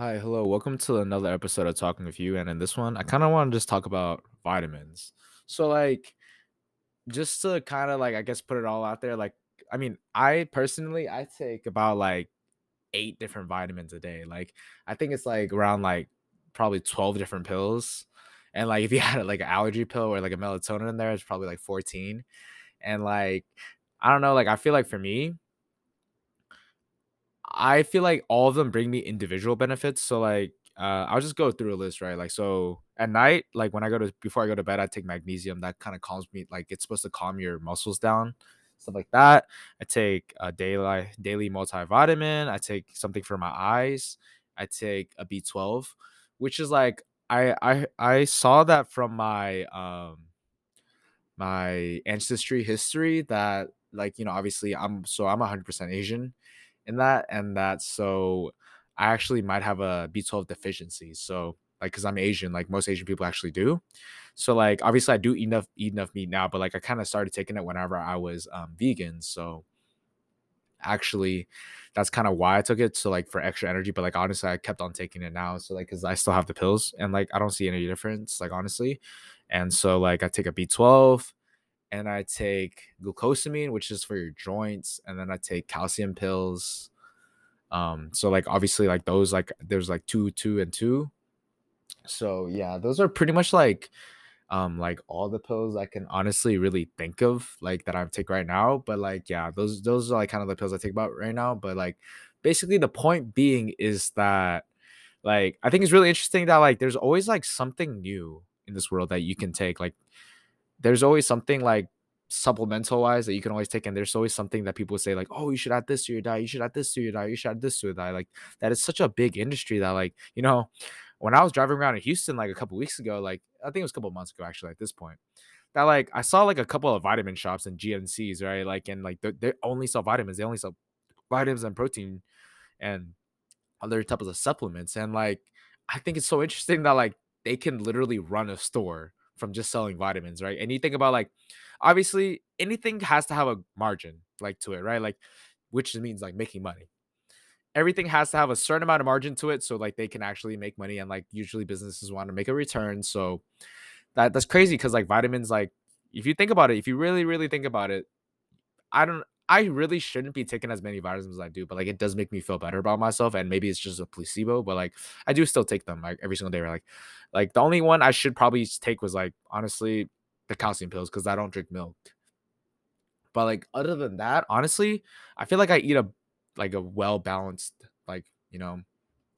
Hi, hello. Welcome to another episode of Talking with You. And in this one, I kind of want to just talk about vitamins. So, like, just to kind of like, I guess, put it all out there, like, I mean, I personally, I take about like eight different vitamins a day. Like, I think it's like around like probably 12 different pills. And like, if you had like an allergy pill or like a melatonin in there, it's probably like 14. And like, I don't know, like, I feel like for me, I feel like all of them bring me individual benefits. So like uh, I'll just go through a list, right? Like so at night, like when I go to before I go to bed, I take magnesium. That kind of calms me. Like it's supposed to calm your muscles down, stuff like that. I take a daily daily multivitamin. I take something for my eyes. I take a B12, which is like I I I saw that from my um my ancestry history that like you know obviously I'm so I'm 100% Asian in that, and that so I actually might have a B12 deficiency. So like because I'm Asian, like most Asian people actually do. So like obviously I do eat enough eat enough meat now, but like I kind of started taking it whenever I was um vegan. So actually that's kind of why I took it. So like for extra energy, but like honestly, I kept on taking it now. So like because I still have the pills and like I don't see any difference, like honestly. And so like I take a B12 and I take glucosamine, which is for your joints, and then I take calcium pills. Um, so like obviously like those like there's like two, two, and two. So yeah, those are pretty much like um like all the pills I can honestly really think of like that I take right now. But like yeah, those those are like kind of the pills I take about right now. But like basically the point being is that like I think it's really interesting that like there's always like something new in this world that you can take. Like there's always something like supplemental wise that you can always take and there's always something that people say like oh you should add this to your diet. You should add this to your diet. You should add this to your diet. Like that is such a big industry that like you know when i was driving around in houston like a couple weeks ago like i think it was a couple months ago actually at this point that like i saw like a couple of vitamin shops and gncs right? Like and like they they only sell vitamins. They only sell vitamins and protein and other types of supplements. And like i think it's so interesting that like they can literally run a store from just selling vitamins, right? And you think about like obviously anything has to have a margin like to it, right? Like which means like making money. Everything has to have a certain amount of margin to it so like they can actually make money and like usually businesses want to make a return. So that that's crazy cuz like vitamins like if you think about it, if you really really think about it, I don't I really shouldn't be taking as many vitamins as I do, but like it does make me feel better about myself. And maybe it's just a placebo, but like I do still take them like every single day. Right? Like, like the only one I should probably take was like honestly the calcium pills because I don't drink milk. But like other than that, honestly, I feel like I eat a like a well balanced like you know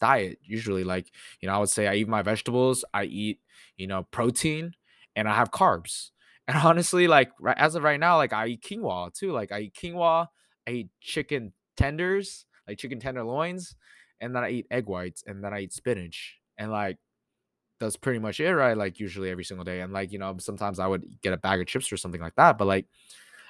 diet usually. Like you know I would say I eat my vegetables, I eat you know protein, and I have carbs and honestly, like right, as of right now, like I eat quinoa too. Like I eat quinoa, I eat chicken tenders, like chicken tenderloins, and then I eat egg whites, and then I eat spinach, and like that's pretty much it, right? Like usually every single day, and like you know sometimes I would get a bag of chips or something like that, but like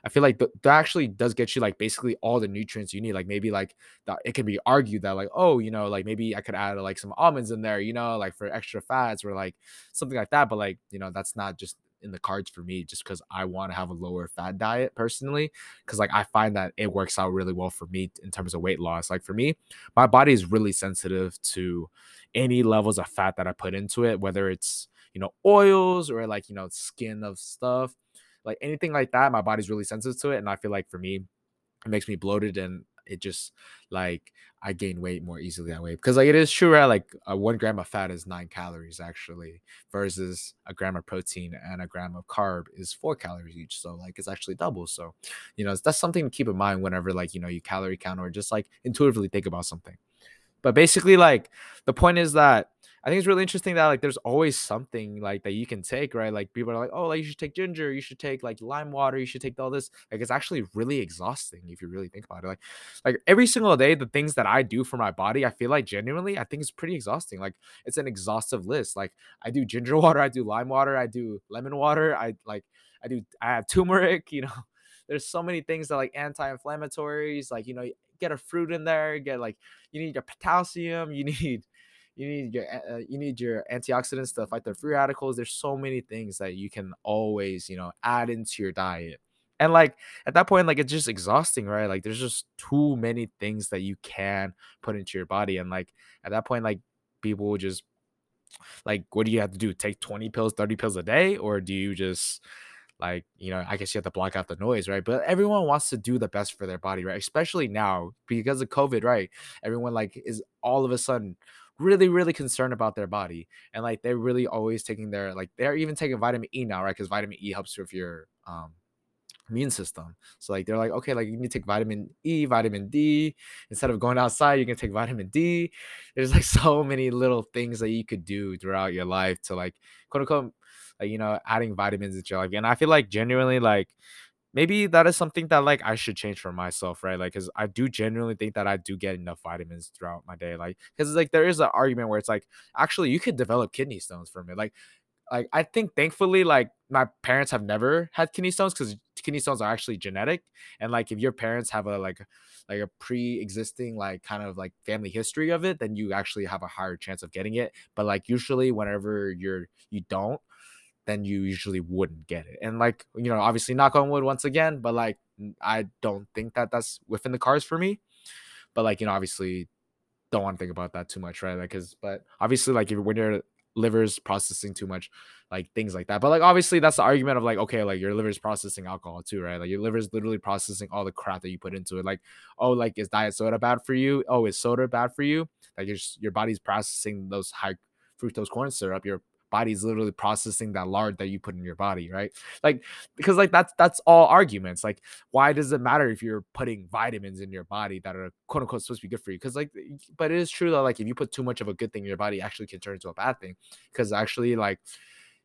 I feel like th- that actually does get you like basically all the nutrients you need. Like maybe like it can be argued that like oh you know like maybe I could add like some almonds in there, you know, like for extra fats or like something like that. But like you know that's not just in the cards for me just because I want to have a lower fat diet personally. Cause like I find that it works out really well for me in terms of weight loss. Like for me, my body is really sensitive to any levels of fat that I put into it, whether it's, you know, oils or like, you know, skin of stuff like anything like that, my body's really sensitive to it. And I feel like for me, it makes me bloated and it just like I gain weight more easily that way because like it is true, right? Like uh, one gram of fat is nine calories actually, versus a gram of protein and a gram of carb is four calories each. So like it's actually double. So you know that's something to keep in mind whenever like you know you calorie count or just like intuitively think about something. But basically, like the point is that I think it's really interesting that like there's always something like that you can take, right? Like people are like, oh, like you should take ginger, you should take like lime water, you should take all this. Like it's actually really exhausting if you really think about it. Like, like every single day, the things that I do for my body, I feel like genuinely, I think it's pretty exhausting. Like it's an exhaustive list. Like I do ginger water, I do lime water, I do lemon water, I like I do I have turmeric, you know. There's so many things that like anti-inflammatories, like you know, get a fruit in there, get like you need your potassium, you need you need your uh, you need your antioxidants to fight the free radicals there's so many things that you can always you know add into your diet and like at that point like it's just exhausting right like there's just too many things that you can put into your body and like at that point like people just like what do you have to do? Take 20 pills, 30 pills a day? Or do you just like, you know, I guess you have to block out the noise, right? But everyone wants to do the best for their body, right? Especially now because of COVID, right? Everyone like is all of a sudden really, really concerned about their body. And like they're really always taking their like they're even taking vitamin E now, right? Because vitamin E helps with your um immune system. So like they're like, okay, like you need to take vitamin E, vitamin D. Instead of going outside, you can take vitamin D. There's like so many little things that you could do throughout your life to like quote unquote like you know adding vitamins into your life. And I feel like genuinely like maybe that is something that like I should change for myself, right? Like, cause I do genuinely think that I do get enough vitamins throughout my day. Like, cause like there is an argument where it's like, actually, you could develop kidney stones from it. Like, like I think thankfully, like my parents have never had kidney stones because kidney stones are actually genetic. And like if your parents have a like like a pre-existing like kind of like family history of it, then you actually have a higher chance of getting it. But like usually whenever you're you don't, then you usually wouldn't get it. And like, you know, obviously knock on wood once again, but like I don't think that that's within the cards for me. But like, you know, obviously don't want to think about that too much, right? Like, cause, but obviously, like, if when your liver's processing too much, like things like that. But like, obviously, that's the argument of like, okay, like your liver's processing alcohol too, right? Like your liver's literally processing all the crap that you put into it. Like, oh, like is diet soda bad for you? Oh, is soda bad for you? Like your your body's processing those high fructose corn syrup. Your body's literally processing that lard that you put in your body, right? Like because like that's that's all arguments. Like why does it matter if you're putting vitamins in your body that are quote unquote supposed to be good for you? Because like but it is true that like if you put too much of a good thing in your body, actually can turn into a bad thing. Because actually like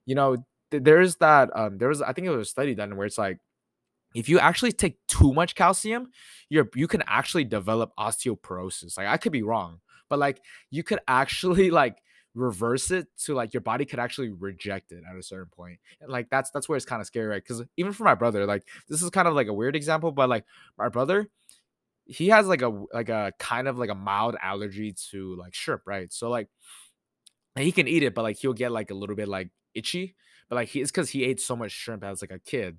you know th- there's that um there was I think it was a study done where it's like if you actually take too much calcium, you're you can actually develop osteoporosis. Like I could be wrong, but like you could actually like reverse it to like your body could actually reject it at a certain point. And like that's that's where it's kind of scary, right? Because even for my brother, like this is kind of like a weird example, but like my brother, he has like a like a kind of like a mild allergy to like shrimp, right? So like he can eat it, but like he'll get like a little bit like itchy. But like he it's because he ate so much shrimp as like a kid,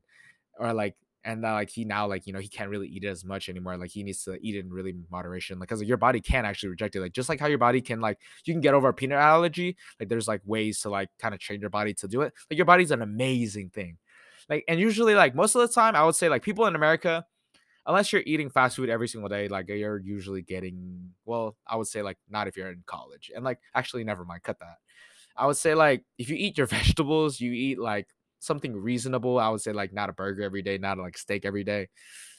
or like and uh, like he now like you know he can't really eat it as much anymore like he needs to eat it in really moderation like because like, your body can actually reject it like just like how your body can like you can get over a peanut allergy like there's like ways to like kind of train your body to do it like your body's an amazing thing like and usually like most of the time i would say like people in america unless you're eating fast food every single day like you're usually getting well i would say like not if you're in college and like actually never mind cut that i would say like if you eat your vegetables you eat like something reasonable. I would say like not a burger every day, not like steak every day.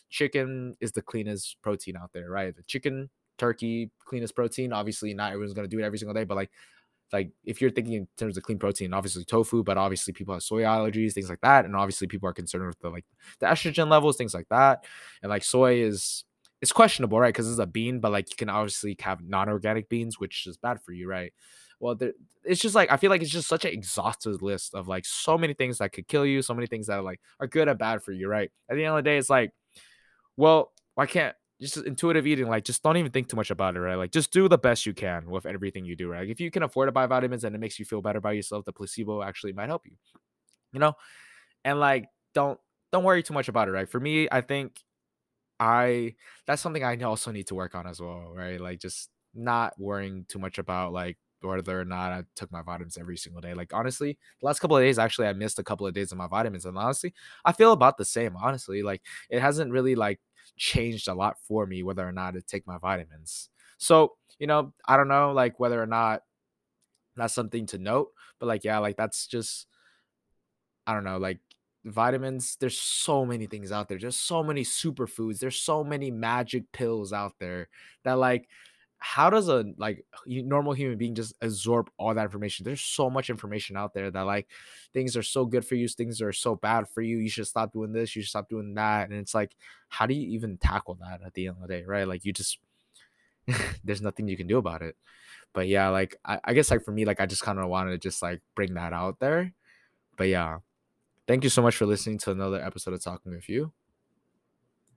Chicken is the cleanest protein out there, right? The chicken, turkey, cleanest protein. Obviously, not everyone's gonna do it every single day, but like like if you're thinking in terms of clean protein, obviously tofu, but obviously people have soy allergies, things like that, and obviously people are concerned with the like the estrogen levels, things like that, and like soy is it's questionable, right? Because it's a bean, but like you can obviously have non-organic beans, which is bad for you, right? Well it's just like i feel like it's just such an exhaustive list of like so many things that could kill you so many things that are like are good or bad for you right? At the end of the day it's like well why can't just intuitive eating like just don't even think too much about it right? Like just do the best you can with everything you do right? Like, if you can afford to buy vitamins and it makes you feel better about yourself the placebo actually might help you you know? And like don't don't worry too much about it right? For me i think i that's something i also need to work on as well right? Like just not worrying too much about like whether or not I took my vitamins every single day. Like honestly, the last couple of days actually I missed a couple of days of my vitamins and honestly, I feel about the same, honestly. Like it hasn't really like changed a lot for me whether or not to take my vitamins. So, you know, I don't know like whether or not that's something to note, but like yeah, like that's just I don't know, like vitamins there's so many things out there there's so many superfoods there's so many magic pills out there that like how does a like normal human being just absorb all that information? There's so much information out there that like things are so good for you things are so bad for you you should stop doing this you should stop doing that and it's like how do you even tackle that at the end of the day right? Like you just there's nothing you can do about it. But yeah like I, I guess like for me like i just kind of wanted to just like bring that out there. But yeah thank you so much for listening to another episode of talking with you